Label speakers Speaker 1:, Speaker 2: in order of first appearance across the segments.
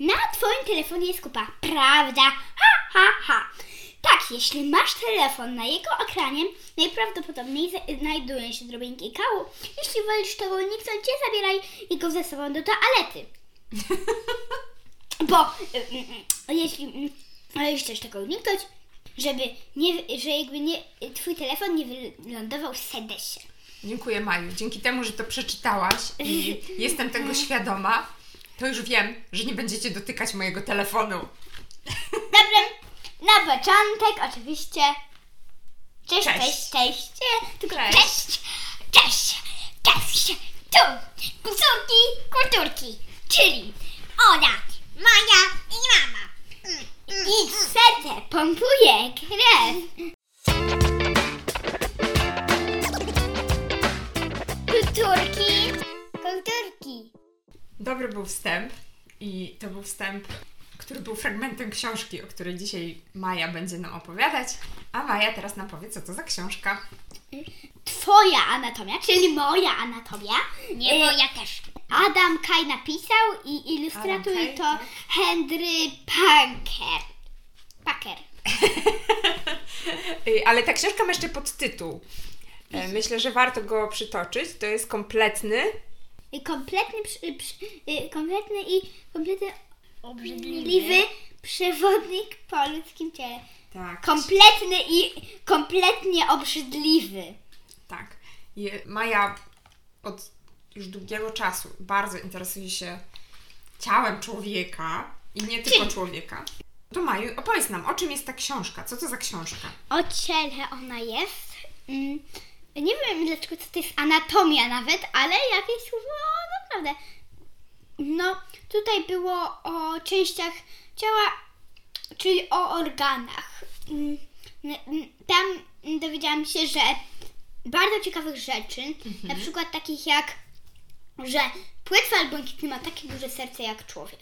Speaker 1: Na twoim telefonie jest kupa, prawda? Ha, ha, ha. Tak, jeśli masz telefon na jego ekranie, najprawdopodobniej znajdują się drobinki kału. Jeśli wolisz tego uniknąć, nie zabieraj jego ze sobą do toalety. Bo y, y, y, jeśli y, ale chcesz tego uniknąć, żeby nie, że jakby nie, twój telefon nie wylądował w sedesie.
Speaker 2: Dziękuję Maju. Dzięki temu, że to przeczytałaś i jestem tego świadoma, to już wiem, że nie będziecie dotykać mojego telefonu.
Speaker 1: Dobrze, na początek oczywiście. Cześć,
Speaker 2: Cześć.
Speaker 1: cześć, cześć. Tylko
Speaker 2: Cześć.
Speaker 1: cześć, cześć, cześć. Tu, kulturki, kulturki. Czyli Ola, Maja i mama. I serce pompuje krew. Kulturki, kulturki.
Speaker 2: Dobry był wstęp i to był wstęp, który był fragmentem książki, o której dzisiaj Maja będzie nam opowiadać. A Maja teraz nam powie, co to za książka.
Speaker 1: Twoja anatomia, czyli moja anatomia.
Speaker 3: Nie,
Speaker 1: Y,
Speaker 3: moja też.
Speaker 1: Adam Kaj napisał i ilustruje to
Speaker 2: tak.
Speaker 1: Henry Parker. Packer.
Speaker 2: Ale ta książka ma jeszcze podtytuł. E, Myślę, że warto go przytoczyć. To jest kompletny.
Speaker 1: Kompletny, przy, przy, y, kompletny i kompletny
Speaker 3: Obrzydliwy.
Speaker 1: przewodnik po ludzkim ciele.
Speaker 2: Tak.
Speaker 1: Kompletny i kompletnie obrzydliwy.
Speaker 2: Tak. Maja od już długiego czasu bardzo interesuje się ciałem człowieka i nie tylko człowieka. To Maju, opowiedz nam, o czym jest ta książka? Co to za książka?
Speaker 1: O ciele ona jest. Mm, nie wiem dlaczego co to jest anatomia nawet, ale jakieś słowo naprawdę. No, tutaj było o częściach ciała, czyli o organach. Mm, Tam dowiedziałam się, że bardzo ciekawych rzeczy, na przykład takich jak, że płetwa błękitny ma takie duże serce jak człowiek.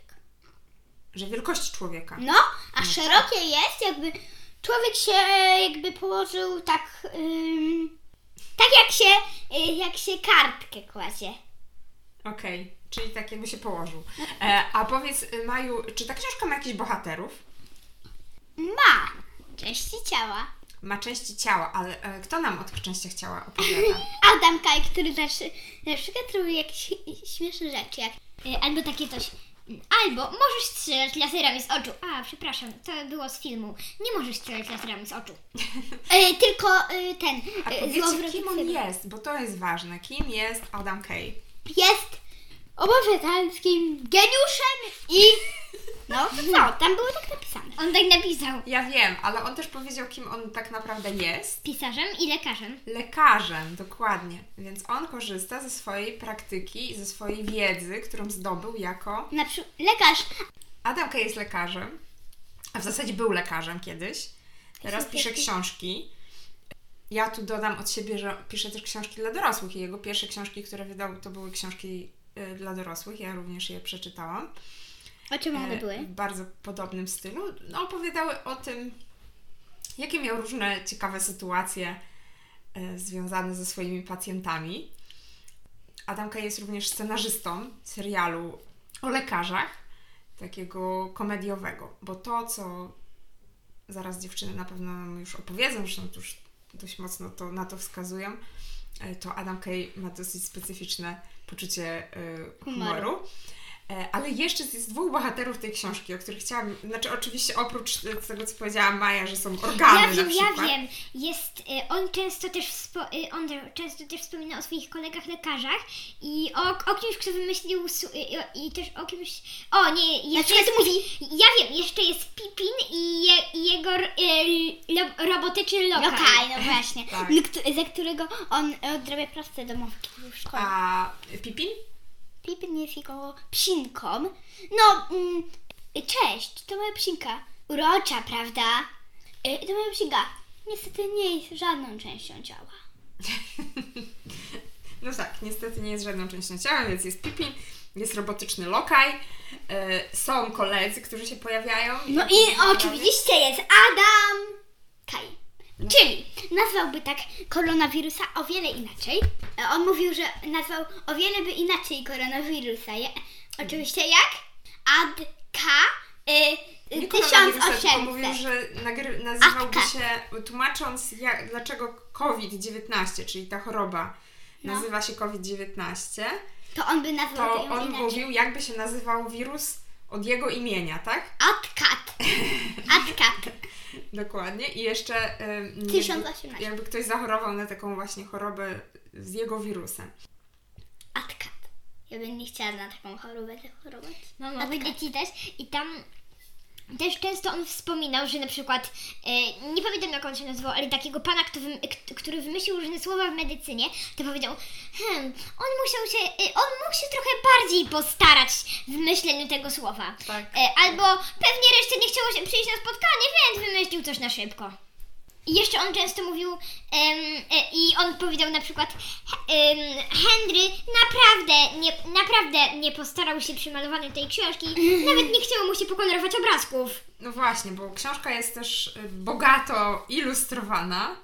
Speaker 2: Że wielkości człowieka.
Speaker 1: No, a szerokie jest, jakby człowiek się jakby położył tak, ym, tak jak się, y, jak się kartkę kładzie.
Speaker 2: Okej, czyli tak jakby się położył. E, a powiedz, Maju, czy ta książka ma jakichś bohaterów?
Speaker 1: Ma części ciała.
Speaker 2: Ma części ciała, ale e, kto nam o tych częściach ciała opowiada?
Speaker 1: Adam Kaj, który zawsze, na przykład robi jakieś śmieszne rzeczy, jak, y, albo takie coś. Albo możesz strzelać laserami z oczu. A, przepraszam, to było z filmu. Nie możesz strzelać laserami z oczu. Y, tylko y, ten.
Speaker 2: A
Speaker 1: złowrogi
Speaker 2: kim on jest, bo to jest ważne. Kim jest Adam Kay?
Speaker 1: jest obywatelskim geniuszem i... No, co? Tam było tak napisane.
Speaker 3: On tak napisał.
Speaker 2: Ja wiem, ale on też powiedział, kim on tak naprawdę jest.
Speaker 3: Pisarzem i lekarzem.
Speaker 2: Lekarzem, dokładnie. Więc on korzysta ze swojej praktyki i ze swojej wiedzy, którą zdobył jako.
Speaker 1: Na przykład lekarz.
Speaker 2: Adam Kay jest lekarzem, a w zasadzie był lekarzem kiedyś. Teraz pisze książki. Ja tu dodam od siebie, że pisze też książki dla dorosłych i jego pierwsze książki, które wydał, to były książki y, dla dorosłych. Ja również je przeczytałam.
Speaker 1: O czym
Speaker 2: E,
Speaker 1: one były?
Speaker 2: W bardzo podobnym stylu. No, opowiadały o tym, jakie miał różne ciekawe sytuacje e, związane ze swoimi pacjentami. Adam Kay jest również scenarzystą serialu o lekarzach, takiego komediowego, bo to, co zaraz dziewczyny na pewno nam już opowiedzą, zresztą już dość mocno to, na to wskazują, e, to Adam Kay ma dosyć specyficzne poczucie e,
Speaker 1: Humoru.
Speaker 2: humoru. E, Ale jeszcze jest dwóch bohaterów tej książki, o których chciałam, znaczy oczywiście oprócz tego, co powiedziała Maja, że są organy
Speaker 3: Ja
Speaker 2: na
Speaker 3: wiem, ja wiem. Jest, y, on często też y, on często też wspomina o swoich kolegach lekarzach i o, o kimś, kto wymyślił su- i, i też o kimś. O nie, jeszcze jest, mówi. Ja wiem, jeszcze jest Pipin i, je, i jego y, lo, robotyczny lokal.
Speaker 1: Lokaj, no właśnie.
Speaker 2: Tak.
Speaker 1: Za którego on odrabia kiedy był w szkole.
Speaker 2: A Pipin?
Speaker 1: Pipin jest jego psinką. No, mm, cześć, to moja psinka. Urocza, prawda? Y, To moja psinka. Niestety nie jest żadną częścią ciała.
Speaker 2: No tak, niestety nie jest żadną częścią ciała, więc jest Pipin, jest robotyczny lokaj, e, są koledzy, którzy się pojawiają.
Speaker 1: No i oczywiście jest Adam. Czyli nazwałby tak koronawirusa o wiele inaczej. E, On mówił, że nazwał o wiele by inaczej koronawirusa. Je, oczywiście jak? Ad y, y,
Speaker 2: Nie koronawirusa, tylko
Speaker 1: 1800.
Speaker 2: mówił, że nagry- nazywałby
Speaker 1: Atka.
Speaker 2: się, tłumacząc jak, dlaczego COVID-19, czyli ta choroba
Speaker 1: No.
Speaker 2: nazywa się COVID-19,
Speaker 1: To on by nazwał
Speaker 2: to
Speaker 1: ją
Speaker 2: on
Speaker 1: inaczej.
Speaker 2: mówił, jakby się nazywał wirus od jego imienia, tak?
Speaker 1: Atkat. Atkat.
Speaker 2: Dokładnie. I jeszcze jakby,
Speaker 1: 1018.
Speaker 2: jakby ktoś zachorował na taką właśnie chorobę z jego wirusem.
Speaker 1: Atkat. Ja bym nie chciała na taką chorobę zachorować.
Speaker 3: No,
Speaker 1: Atka.
Speaker 3: mogę ci też. I tam też często on wspominał, że na przykład, e, nie pamiętam jak on się nazywał, ale takiego pana, który wymyślił różne słowa w medycynie, to powiedział, hmm, on musiał się, e, on mógł się trochę bardziej postarać w myśleniu tego słowa.
Speaker 2: Tak.
Speaker 3: E, albo pewnie reszcie nie chciało się przyjść na spotkanie, więc wymyślił coś na szybko. I jeszcze on często mówił, e, i on powiedział na przykład, em, Henry naprawdę nie, naprawdę nie postarał się przy malowaniu tej książki, nawet nie chciało mu się pokolorować obrazków.
Speaker 2: No właśnie, bo książka jest też y, bogato ilustrowana.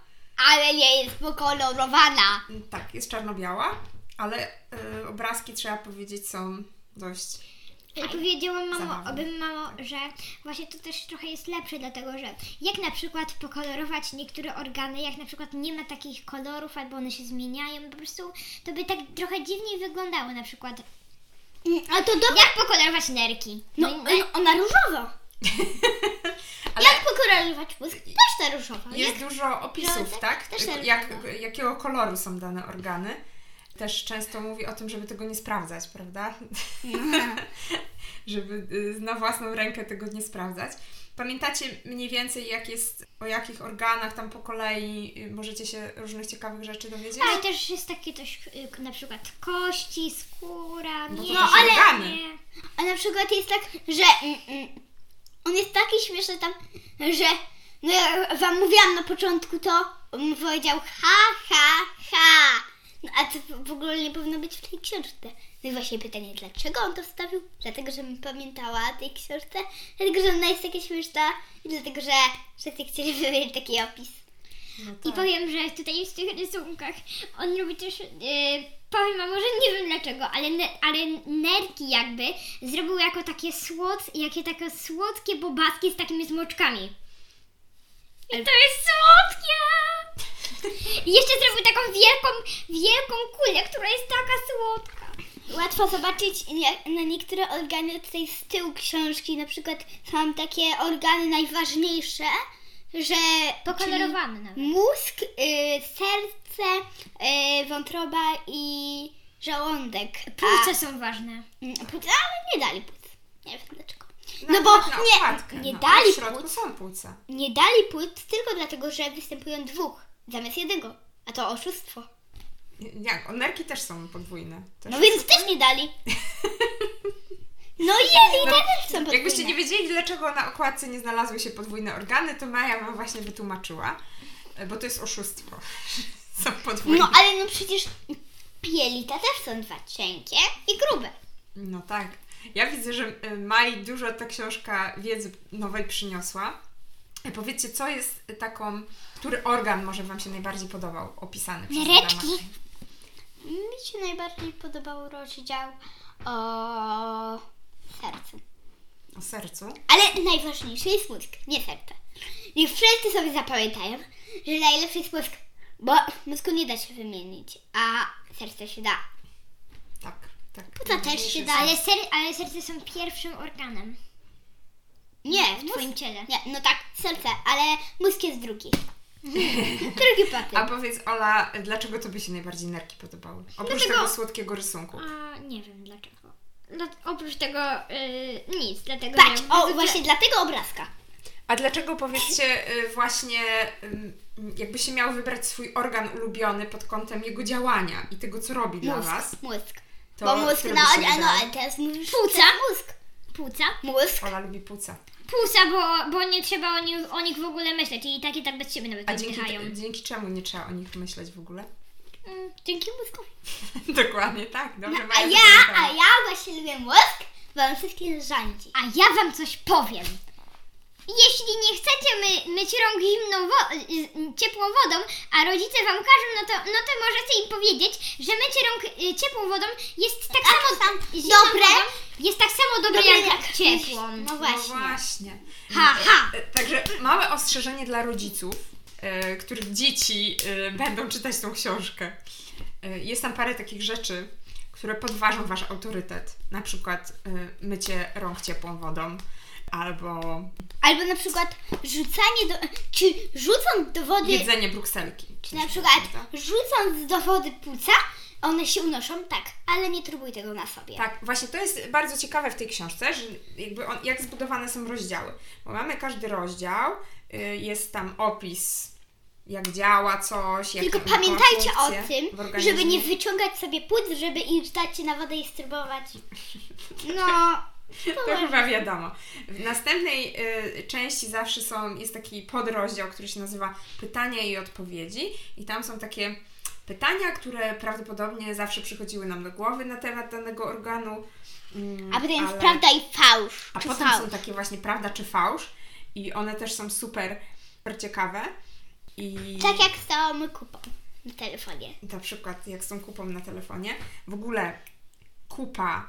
Speaker 1: Ale nie jest pokolorowana.
Speaker 2: Tak, jest czarno-biała, ale y, obrazki trzeba powiedzieć są dość.
Speaker 3: I powiedziałam mamo, obym mamo, że właśnie to też trochę jest lepsze, dlatego że jak na przykład pokolorować niektóre organy, jak na przykład nie ma takich kolorów, albo one się zmieniają, po prostu to by tak trochę dziwniej wyglądało na przykład.
Speaker 1: Mm, A to dobrze.
Speaker 3: Jak pokolorować nerki?
Speaker 1: No,
Speaker 3: i-
Speaker 1: no, ona różowo.
Speaker 2: Ale
Speaker 1: Jak pokolorować mózg? Też ta różowa.
Speaker 2: jest
Speaker 1: Jak?
Speaker 2: dużo opisów,
Speaker 1: tak,
Speaker 2: tak?
Speaker 1: też
Speaker 2: Jak, jakiego koloru są dane organy. Też często mówi o tym, żeby tego nie sprawdzać, prawda? żeby y, na własną rękę tego nie sprawdzać. Pamiętacie mniej więcej, jak jest, o jakich organach tam po kolei y, możecie się różnych ciekawych rzeczy dowiedzieć?
Speaker 3: Ale też jest takie coś, y, na przykład kości, skóra,
Speaker 2: Bo to
Speaker 3: mięśnie.
Speaker 2: też organy.
Speaker 1: A na przykład jest tak, że mm, mm, on jest taki śmieszny tam, że no ja wam mówiłam na początku to, on powiedział ha, ha, ha. No a to w ogóle nie powinno być w tej książce. No i właśnie pytanie, dlaczego on to wstawił? Dlatego, żebym pamiętała o tej książce? Dlatego, że ona jest taka śmieszna i dlatego, że wszyscy chcieli wymierzyć taki opis.
Speaker 2: No
Speaker 3: I
Speaker 2: tak.
Speaker 3: powiem, że tutaj w tych rysunkach on robi też, yy, powiem wam, może nie wiem dlaczego, ale, ne, ale nerki jakby zrobił jako takie słod, jakie takie słodkie bobaski z takimi smoczkami. I to jest słodkie! I jeszcze zrobił taką wielką, wielką kulę, która jest taka słodka.
Speaker 1: Łatwo zobaczyć nie- na niektóre organy tutaj z tyłu książki, na przykład są takie organy najważniejsze, że
Speaker 3: Pokolorowane nawet.
Speaker 1: mózg, y, serce, y, wątroba i żołądek.
Speaker 3: Płuca są ważne.
Speaker 1: A, mm, ale nie dali płuc. Nie wiem dlaczego.
Speaker 2: Na-
Speaker 1: No bo nie, nie
Speaker 2: no,
Speaker 1: dali
Speaker 2: ale W środku
Speaker 1: płuc,
Speaker 2: są płuca.
Speaker 1: nie dali płuc tylko dlatego, że występują dwóch zamiast jednego. A to oszustwo.
Speaker 2: Jak? O, nerki też są podwójne. Też
Speaker 1: No więc też nie dali. No i jedni
Speaker 2: No,
Speaker 1: też są podwójne.
Speaker 2: Jakbyście nie wiedzieli, dlaczego na okładce nie znalazły się podwójne organy, to Maja Wam właśnie wytłumaczyła, bo to jest oszustwo. są podwójne.
Speaker 1: No ale no przecież pielita też są dwa, cienkie i grube.
Speaker 2: No tak. Ja widzę, że e, Maj dużo ta książka wiedzy nowej przyniosła. E, Powiedzcie, co jest taką, który organ może Wam się najbardziej podobał opisany przez
Speaker 3: Nereczki.
Speaker 1: Mi się najbardziej podobał rozdział o sercu.
Speaker 2: O sercu.
Speaker 1: Ale najważniejszy jest mózg, nie serce. Niech wszyscy sobie zapamiętają, że najlepszy jest mózg, bo mózgu nie da się wymienić, a serce się da.
Speaker 2: Tak, tak.
Speaker 1: Płuca też się da,
Speaker 3: Ale, ser, ale serce są pierwszym organem
Speaker 1: Nie,
Speaker 3: w twoim ciele.
Speaker 1: Nie, no tak, serce, ale mózg jest drugi. drugi potem.
Speaker 2: A powiedz, Ola, dlaczego Tobie się najbardziej nerki podobały? Oprócz
Speaker 3: Dlatego-
Speaker 2: tego słodkiego rysunku.
Speaker 3: A nie wiem dlaczego. Dla, oprócz tego yy, nic, dlatego
Speaker 1: Patrz, o właśnie dla tego obrazka.
Speaker 2: A dlaczego powiedzcie y, właśnie, jakby się miał wybrać swój organ ulubiony pod kątem jego działania i tego, co robi dla
Speaker 1: Mózg,
Speaker 2: Was?
Speaker 1: mózg.
Speaker 2: To
Speaker 1: Bo mózg, no, no, ale teraz mówisz
Speaker 3: Płuca?
Speaker 1: mózg.
Speaker 3: Płuca?
Speaker 1: Mózg.
Speaker 2: Ola lubi płuca.
Speaker 3: Płuca, bo, bo nie trzeba o nich, o nich w ogóle myśleć i takie tak bez siebie nawet
Speaker 2: A dzięki,
Speaker 3: oddychają.
Speaker 2: dzięki czemu nie trzeba o nich myśleć w ogóle?
Speaker 1: Mm, Dzięki mózgowi.
Speaker 2: Dokładnie tak, dobrze
Speaker 1: A
Speaker 2: Maja
Speaker 1: ja, a ja właśnie lubię mózg, bo on wszystkim rządzi.
Speaker 3: A ja wam coś powiem. Jeśli nie chcecie my, myć rąk zimną wo- ciepłą wodą, a rodzice wam każą, no to, no to możecie im powiedzieć, że mycie rąk y, ciepłą wodą jest tak,
Speaker 1: Tak
Speaker 3: samo
Speaker 1: sam dobre.
Speaker 3: wodą Jest tak samo dobre,
Speaker 1: Dobre
Speaker 3: jak,
Speaker 1: jak-
Speaker 3: ciepłą.
Speaker 1: No
Speaker 2: No
Speaker 1: właśnie.
Speaker 2: właśnie.
Speaker 3: Ha, ha.
Speaker 2: E, Także małe ostrzeżenie dla rodziców, e, których dzieci e, będą czytać tą książkę. Jest tam parę takich rzeczy, które podważą wasz autorytet. Na przykład mycie rąk ciepłą wodą, albo
Speaker 1: Albo na przykład rzucanie do... Czy rzucąc do wody...
Speaker 2: jedzenie brukselki.
Speaker 1: Czy na przykład rzucąc do wody płuca, one się unoszą, tak, ale nie próbuj tego na sobie.
Speaker 2: Tak, właśnie to jest bardzo ciekawe w tej książce, że jakby on, jak zbudowane są rozdziały. Bo mamy każdy rozdział, y, jest tam opis, jak działa coś, jakie
Speaker 1: Tylko pamiętajcie o tym, żeby nie wyciągać sobie płuc, żeby ich dać się na wodę i spróbować. No,
Speaker 2: To chyba wiadomo. W następnej y, części zawsze są, jest taki podrozdział, który się nazywa Pytania i odpowiedzi. I tam są takie pytania, które prawdopodobnie zawsze przychodziły nam do głowy na temat danego organu. Mm,
Speaker 1: a potem jest
Speaker 2: ale-
Speaker 1: prawda i fałsz.
Speaker 2: A potem
Speaker 1: fałsz.
Speaker 2: są takie właśnie prawda czy fałsz. I one też są super, super ciekawe. I
Speaker 1: Tak jak z całą kupą na telefonie.
Speaker 2: na przykład jak z tą kupą na telefonie. W ogóle kupa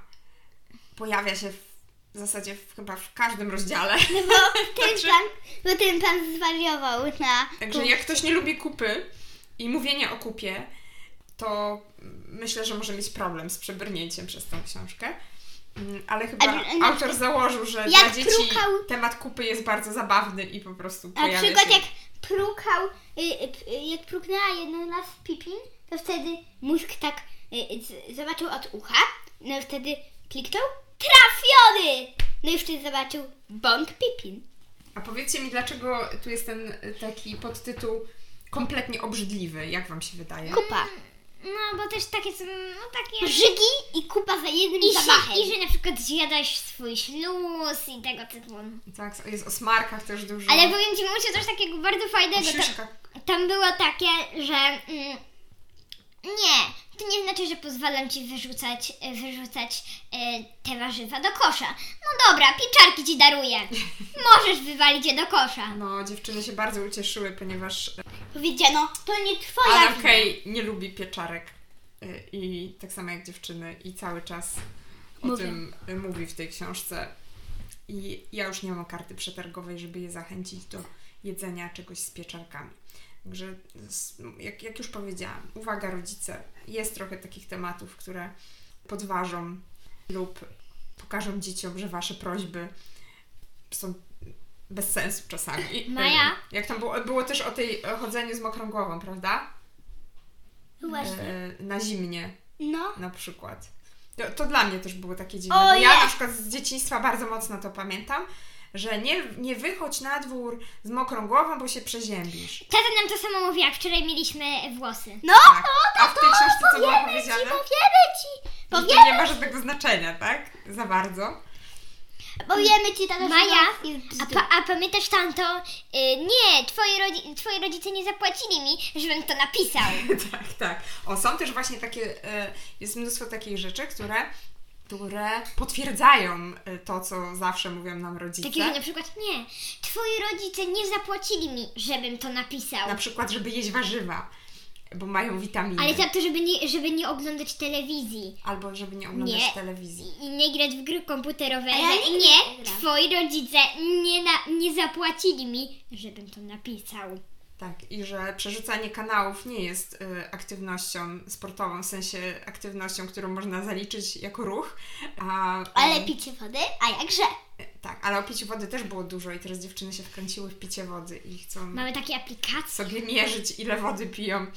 Speaker 2: pojawia się w, w zasadzie w, chyba w każdym rozdziale.
Speaker 1: No bo ten
Speaker 2: Także-
Speaker 1: pan, bo ten pan zwariował na...
Speaker 2: Także jak ktoś nie lubi kupy i mówienie o kupie, to myślę, że może mieć problem z przebrnięciem przez tą książkę. Mm, Ale chyba
Speaker 1: na
Speaker 2: autor założył, że dla dzieci
Speaker 1: prukał-
Speaker 2: temat kupy jest bardzo zabawny i po prostu
Speaker 1: Na
Speaker 2: pojawia
Speaker 1: przykład
Speaker 2: się...
Speaker 1: jak prukał, y, y, y, jak pruknęła jeden raz Pipin, to wtedy mózg tak zobaczył od ucha, no wtedy kliknął trafiony! No i wtedy zobaczył bąk Pipin.
Speaker 2: A powiedzcie mi, dlaczego tu jest ten y, taki podtytuł kompletnie obrzydliwy, jak wam się wydaje?
Speaker 1: Kupa.
Speaker 3: No, bo też takie są, no takie...
Speaker 1: Żygi i kupa za jednym
Speaker 3: I,
Speaker 1: zamachem.
Speaker 3: że, I że na przykład zjadasz swój śluz i tego typu.
Speaker 2: Tak, jest o smarkach też dużo.
Speaker 3: Ale powiem Ci, muszę coś takiego bardzo
Speaker 2: o
Speaker 3: fajnego. Tam,
Speaker 2: szyszkach.
Speaker 3: tam było takie, że mm, nie, to nie znaczy, że pozwalam Ci wyrzucać, e, wyrzucać e, te warzywa do kosza. No dobra, pieczarki Ci daruję. Możesz wywalić je do kosza.
Speaker 2: No, dziewczyny się bardzo ucieszyły, ponieważ
Speaker 1: Powiedziano, to nie twoja
Speaker 2: Adam
Speaker 1: wina.
Speaker 2: Kay nie lubi pieczarek i tak samo jak dziewczyny i cały czas o
Speaker 1: Mówię.
Speaker 2: tym mówi w tej książce i ja już nie mam karty przetargowej, żeby je zachęcić do jedzenia czegoś z pieczarkami. Także jak, jak już powiedziałam, uwaga rodzice, jest trochę takich tematów, które podważą lub pokażą dzieciom, że wasze prośby są bez sensu czasami.
Speaker 3: Maja?
Speaker 2: Y, Jak tam było, było też o tej o chodzeniu z mokrą głową, prawda?
Speaker 1: No Właśnie.
Speaker 2: E, na zimnie
Speaker 1: No.
Speaker 2: na przykład. To, to dla mnie też było takie dziwne,
Speaker 1: O
Speaker 2: bo ja na przykład z dzieciństwa bardzo mocno to pamiętam, że nie, nie wychodź na dwór z mokrą głową, bo się przeziębisz.
Speaker 3: Tata nam to samo mówi, jak wczoraj mieliśmy włosy.
Speaker 1: No,
Speaker 2: Tak. A w tej książce co było
Speaker 1: powiemy
Speaker 2: powiedziane?
Speaker 1: ci, powiemy ci, powiemy,
Speaker 2: to nie ma żadnego znaczenia, tak? Za bardzo.
Speaker 1: powiemy ci tata,
Speaker 3: Maja,
Speaker 1: to
Speaker 3: A, pa, a pamiętasz tamto? Y, nie, twoi, rodzi, twoi rodzice nie zapłacili mi, żebym to napisał.
Speaker 2: tak, tak. O, są też właśnie takie, e, jest mnóstwo takich rzeczy, które, które potwierdzają e, to, co zawsze mówią nam rodzice.
Speaker 3: Takiego na przykład, nie, twoi rodzice nie zapłacili mi, żebym to napisał.
Speaker 2: Na przykład, żeby jeść warzywa, bo mają witaminy.
Speaker 3: Ale za to, żeby nie, żeby nie oglądać telewizji.
Speaker 2: Albo żeby nie oglądać
Speaker 3: Nie.
Speaker 2: telewizji.
Speaker 3: I nie grać w gry komputerowe.
Speaker 1: A ja
Speaker 3: że
Speaker 1: nigdy
Speaker 3: nie,
Speaker 1: nie
Speaker 3: twoi rodzice nie, na, nie zapłacili mi, żebym to napisał.
Speaker 2: Tak, i że przerzucanie kanałów nie jest y, aktywnością sportową, w sensie aktywnością, którą można zaliczyć jako ruch. A,
Speaker 1: Ale
Speaker 2: mm,
Speaker 1: picie wody, a jakże?
Speaker 2: Tak, ale o piciu wody też było dużo i teraz dziewczyny się wkręciły w picie wody i chcą
Speaker 3: Mamy takie aplikacje.
Speaker 2: sobie mierzyć, ile wody piją,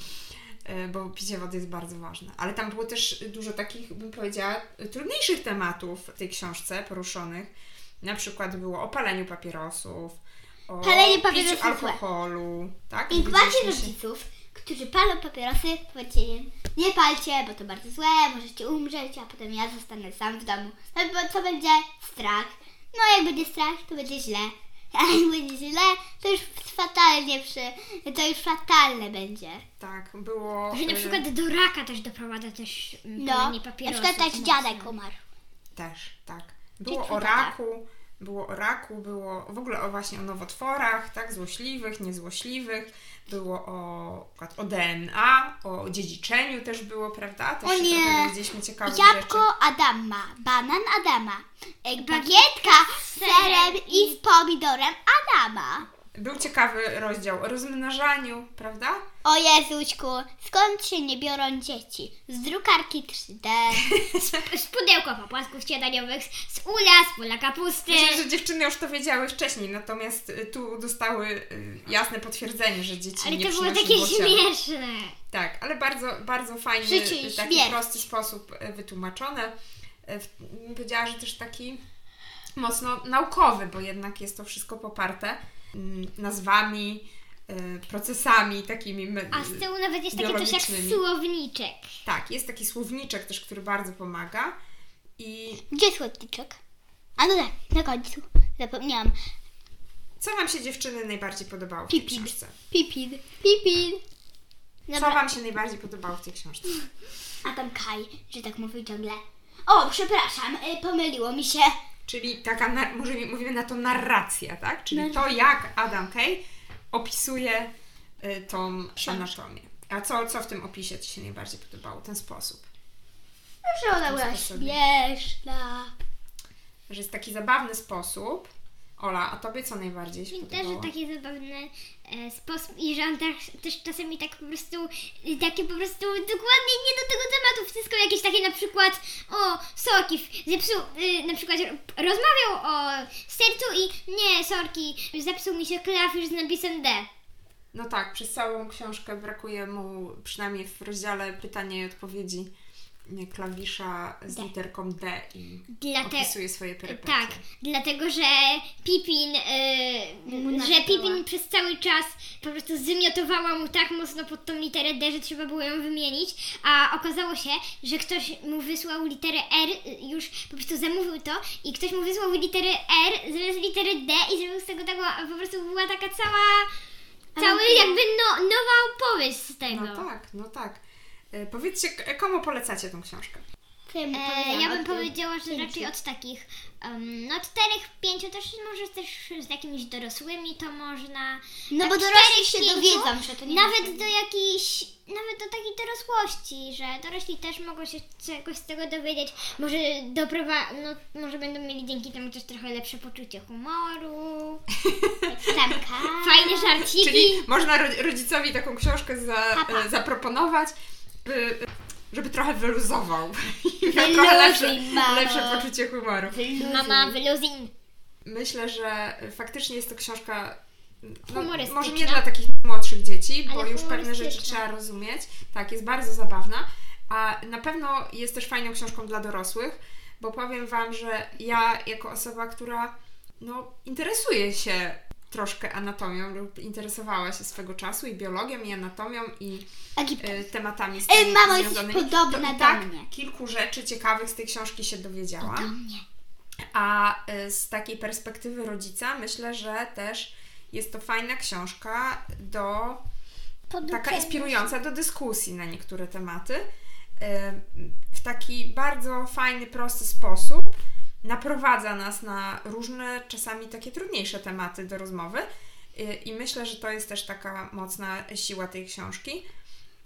Speaker 2: y, bo picie wody jest bardzo ważne. Ale tam było też dużo takich, bym powiedziała, trudniejszych tematów w tej książce poruszonych. Na przykład było o paleniu papierosów, o
Speaker 1: Palenie papierosów złe.
Speaker 2: alkoholu, tak?
Speaker 1: Jak macie rodziców, którzy palą papierosy, powiedzcie nie palcie, bo to bardzo złe, możecie umrzeć, a potem ja zostanę sam w domu. No bo co będzie? Strach. No jak będzie strach, to będzie źle. A jak będzie źle, to już fatalnie przy... to już fatalne będzie.
Speaker 2: Tak, było.
Speaker 3: Że na
Speaker 2: y,
Speaker 3: przykład do raka też doprowadza też mm,
Speaker 1: No,
Speaker 3: palenie
Speaker 1: na
Speaker 3: papierosów.
Speaker 1: przykład tak
Speaker 3: mocno.
Speaker 1: dziadek umarł.
Speaker 2: Też, tak. Było o raku, było o raku, było w ogóle o właśnie o nowotworach, tak, złośliwych, niezłośliwych, było o, o DNA, o dziedziczeniu też było, prawda? Też
Speaker 1: O
Speaker 2: się
Speaker 1: nie.
Speaker 2: trochę dowiedzieliśmy ciekawych
Speaker 1: Jabłko
Speaker 2: rzeczy.
Speaker 1: Adama, banan Adama, e, bagietka z serem i z pomidorem Adama.
Speaker 2: Był ciekawy rozdział o rozmnażaniu, prawda?
Speaker 1: O Jezuśku, skąd się nie biorą dzieci? Z drukarki 3D.
Speaker 3: Z pudełka popłasków śniadaniowych, z ula, z pola kapusty.
Speaker 2: Myślę, że dziewczyny już to wiedziały wcześniej, natomiast y, tu dostały y, jasne potwierdzenie, że dzieci
Speaker 3: Ale
Speaker 2: nie
Speaker 3: to było takie śmieszne.
Speaker 2: Tak, ale bardzo, bardzo fajny,
Speaker 1: Życie
Speaker 2: y, taki
Speaker 1: śmierć.
Speaker 2: prosty sposób wytłumaczone. Powiedziała, że też taki mocno naukowy, bo jednak jest to wszystko poparte nazwami, y, procesami takimi.
Speaker 3: A z tyłu nawet jest takie coś jak słowniczek.
Speaker 2: Tak, jest taki słowniczek też, który bardzo pomaga. I
Speaker 1: Gdzie słodniczek? A no tak, na końcu. Zapomniałam.
Speaker 2: co Wam się dziewczyny najbardziej podobało w tej
Speaker 1: Pipin.
Speaker 2: książce?
Speaker 1: Pipin.
Speaker 2: Co
Speaker 1: Dobra,
Speaker 2: Wam się najbardziej podobało w tej książce?
Speaker 1: a tam Kaj, że tak mówi ciągle. O, przepraszam, y, pomyliło mi się.
Speaker 2: Czyli taka, może mówimy na to narracja, tak? Czyli to, jak Adam Kay opisuje y, tą anatomię. A co, co w tym opisie Ci się najbardziej podobało? Ten sposób.
Speaker 1: Że ona była śmieszna.
Speaker 2: Że jest taki zabawny sposób. Ola, a Tobie co najbardziej się
Speaker 3: I też
Speaker 2: podobało?
Speaker 3: taki zabawny e, sposób i że on też, też czasami tak po prostu, takie po prostu dokładnie nie do tego tematu wszystko jakieś takie na przykład o soki, w- zepsuł, y, na przykład rozmawiał o sercu i nie, sorki, zepsuł mi się klawisz z napisem D.
Speaker 2: No tak, przez całą książkę brakuje mu, przynajmniej w rozdziale pytania i odpowiedzi, klawisza z
Speaker 1: D.
Speaker 2: literką D i
Speaker 3: Dlate-
Speaker 2: opisuje swoje perypetie.
Speaker 3: Tak, dlatego że Pipin,
Speaker 1: Mu
Speaker 3: y, że. Pipin przez cały czas po prostu wymiotowała mu tak mocno pod tą literę D, że trzeba było ją wymienić, a okazało się, że ktoś mu wysłał literę R, y, już po prostu zamówił to i ktoś mu wysłał literę R zamiast litery D i zrobił z tego taką, po prostu była taka cała, cały jakby no, nowa opowieść z tego.
Speaker 2: No tak, no tak. E, powiedzcie, komu polecacie tą książkę?
Speaker 1: Co ja bym
Speaker 3: E,
Speaker 1: powiedziała?
Speaker 3: ja bym powiedziała, że
Speaker 1: pięciu.
Speaker 3: raczej od takich um, no czterech, pięciu też może też z jakimiś dorosłymi to można.
Speaker 1: No
Speaker 3: tak
Speaker 1: bo dorośli się
Speaker 3: pięciu,
Speaker 1: dowiedzą, że to nie
Speaker 3: Nawet do jakiejś, nawet do takiej dorosłości, że dorośli też mogą się czegoś z tego dowiedzieć. Może doprowa- no może będą mieli dzięki temu też trochę lepsze poczucie humoru. Fajne żarciki.
Speaker 2: Czyli można ro- rodzicowi taką książkę za, e, zaproponować, by, żeby trochę wyluzował. I miał trochę lepsze, lepsze poczucie humoru.
Speaker 3: Mama wyluzin.
Speaker 2: Myślę, że faktycznie jest to książka no, może nie dla takich młodszych dzieci, bo już pewne rzeczy trzeba rozumieć. Tak, jest bardzo zabawna, a na pewno jest też fajną książką dla dorosłych, bo powiem Wam, że ja jako osoba, która no, interesuje się troszkę anatomią lub interesowała się swego czasu i biologią, i anatomią, i e, tematami z
Speaker 1: Ej,
Speaker 2: tym
Speaker 1: mamo,
Speaker 2: związanymi,
Speaker 1: podobna
Speaker 2: to tak
Speaker 1: mnie.
Speaker 2: kilku rzeczy ciekawych z tej książki się dowiedziałam.
Speaker 1: Do mnie.
Speaker 2: A y, z takiej perspektywy rodzica myślę, że też jest to fajna książka do taka inspirująca do dyskusji na niektóre tematy. Y, W taki bardzo fajny, prosty sposób naprowadza nas na różne, czasami takie trudniejsze tematy do rozmowy. Y, I myślę, że to jest też taka mocna siła tej książki,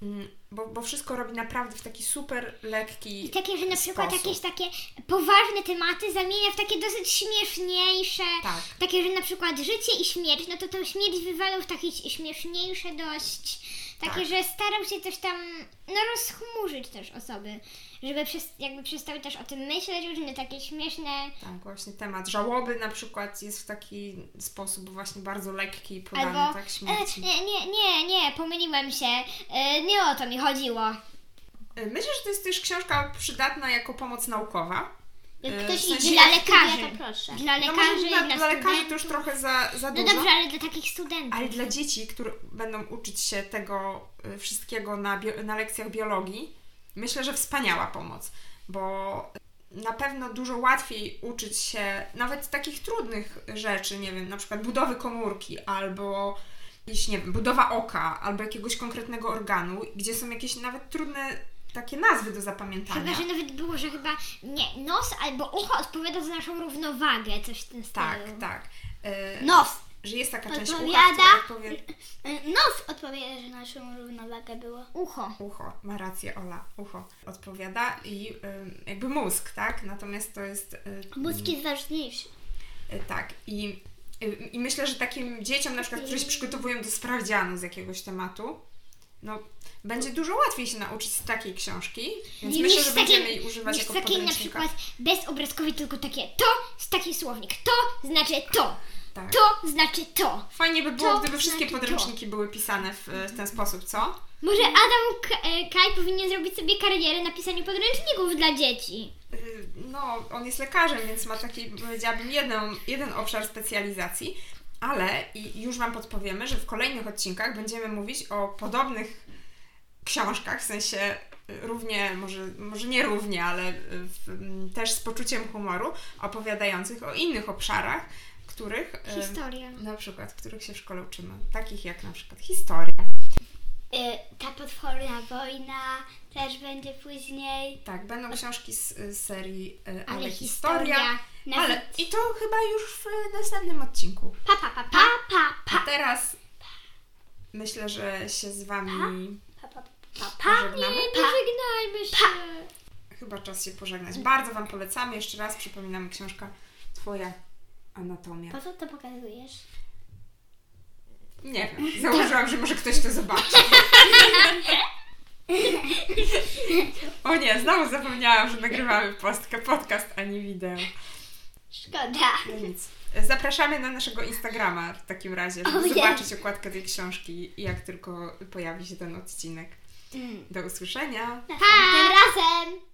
Speaker 2: Mm, bo, bo wszystko robi naprawdę w taki super lekki
Speaker 3: I takie, że na przykład
Speaker 2: sposób.
Speaker 3: jakieś takie poważne tematy zamienia w takie dosyć śmieszniejsze.
Speaker 2: Tak.
Speaker 3: Takie, że na przykład życie i śmierć, no to tą śmierć wywalał w takie śmieszniejsze dość. Takie,
Speaker 2: Tak.
Speaker 3: że starał się coś tam, no rozchmurzyć też osoby, żeby przez, jakby przestały też o tym myśleć, różne takie śmieszne.
Speaker 2: Tak, właśnie temat żałoby na przykład jest w taki sposób właśnie bardzo lekki, podany
Speaker 3: Albo,
Speaker 2: tak
Speaker 3: e,
Speaker 2: śmierci.
Speaker 3: nie, nie, nie, nie, pomyliłem się, e, nie o to mi chodziło.
Speaker 2: E, Myślę, że to jest też książka przydatna jako pomoc naukowa.
Speaker 1: Jak
Speaker 2: E,
Speaker 1: ktoś
Speaker 2: w sensie-
Speaker 1: idzie
Speaker 3: Dla
Speaker 1: studia,
Speaker 3: lekarzy.
Speaker 1: to proszę.
Speaker 3: Dla
Speaker 2: No
Speaker 3: lekarzy,
Speaker 2: może dla,
Speaker 3: dla,
Speaker 2: dla lekarzy to
Speaker 3: studentów.
Speaker 2: już trochę za, za
Speaker 3: No
Speaker 2: dużo.
Speaker 3: dobrze, ale dla takich studentów.
Speaker 2: Ale dla dzieci, które będą uczyć się tego y, wszystkiego na, bio, na lekcjach biologii, myślę, że wspaniała pomoc, bo na pewno dużo łatwiej uczyć się nawet takich trudnych rzeczy, nie wiem, na przykład budowy komórki albo jakieś, nie wiem, budowa oka albo jakiegoś konkretnego organu, gdzie są jakieś nawet trudne takie nazwy do zapamiętania.
Speaker 3: Chyba, że nawet było, że chyba nie, nos albo ucho odpowiada za naszą równowagę, coś w tym stylu.
Speaker 2: Tak, tak. E,
Speaker 1: Nos.
Speaker 2: Że jest taka część ucha,
Speaker 1: Odpowiada.
Speaker 2: która odpowie...
Speaker 1: Y, Nos odpowiada, że naszą równowagę było.
Speaker 3: Ucho.
Speaker 2: Ucho, ma rację Ola, ucho odpowiada i jakby mózg, tak? Natomiast to jest... y,
Speaker 1: Mózg jest ważniejszy.
Speaker 2: y, tak, i, y, i myślę, że takim dzieciom na przykład, które się przygotowują do sprawdzianu z jakiegoś tematu, no będzie dużo łatwiej się nauczyć z takiej książki, więc myślę, że
Speaker 3: z takim-
Speaker 2: będziemy jej używać jako
Speaker 3: z takiej na
Speaker 2: podręcznika.
Speaker 3: przykład bezobrazkowej, tylko takie to jest taki słownik, to znaczy to,
Speaker 2: Tak.
Speaker 3: to znaczy to.
Speaker 2: Fajnie by było,
Speaker 3: To
Speaker 2: gdyby wszystkie
Speaker 3: znaczy to.
Speaker 2: podręczniki były pisane w, w ten sposób, co?
Speaker 3: Może Adam K- e, Kaj powinien zrobić sobie karierę na pisaniu podręczników dla dzieci.
Speaker 2: Y, No, on jest lekarzem, więc ma taki, powiedziałabym, jeden, jeden obszar specjalizacji, ale i już Wam podpowiemy, że w kolejnych odcinkach będziemy mówić o podobnych książkach, w sensie y, równie, może, może nie równie, ale y, w, m, też z poczuciem humoru, opowiadających o innych obszarach, których y,
Speaker 3: Historia.
Speaker 2: na przykład, których się w szkole uczymy, takich jak na przykład historia.
Speaker 1: Ta potworna wojna też będzie później.
Speaker 2: Tak, będą książki z, z serii Ale,
Speaker 3: Ale
Speaker 2: historia. Ale i to chyba już w następnym odcinku.
Speaker 1: Pa, pa, pa, pa, pa,
Speaker 2: A
Speaker 1: pa,
Speaker 2: teraz myślę, że się z Wami
Speaker 1: pa, pa, pa, pa.
Speaker 2: pożegnamy.
Speaker 3: Nie, pożegnajmy się.
Speaker 2: Chyba czas się pożegnać. Bardzo Wam polecamy. Jeszcze raz przypominamy książka Twoja anatomia.
Speaker 1: Po co to pokazujesz?
Speaker 2: Nie wiem, założyłam, że może ktoś to zobaczy. O nie, znowu zapomniałam, że nagrywamy podcast, a nie wideo.
Speaker 1: Szkoda.
Speaker 2: No nic. Zapraszamy na naszego Instagrama w takim razie, żeby
Speaker 1: Ojej.
Speaker 2: zobaczyć okładkę tej książki, jak tylko pojawi się ten odcinek. Do usłyszenia.
Speaker 1: Następnym razem.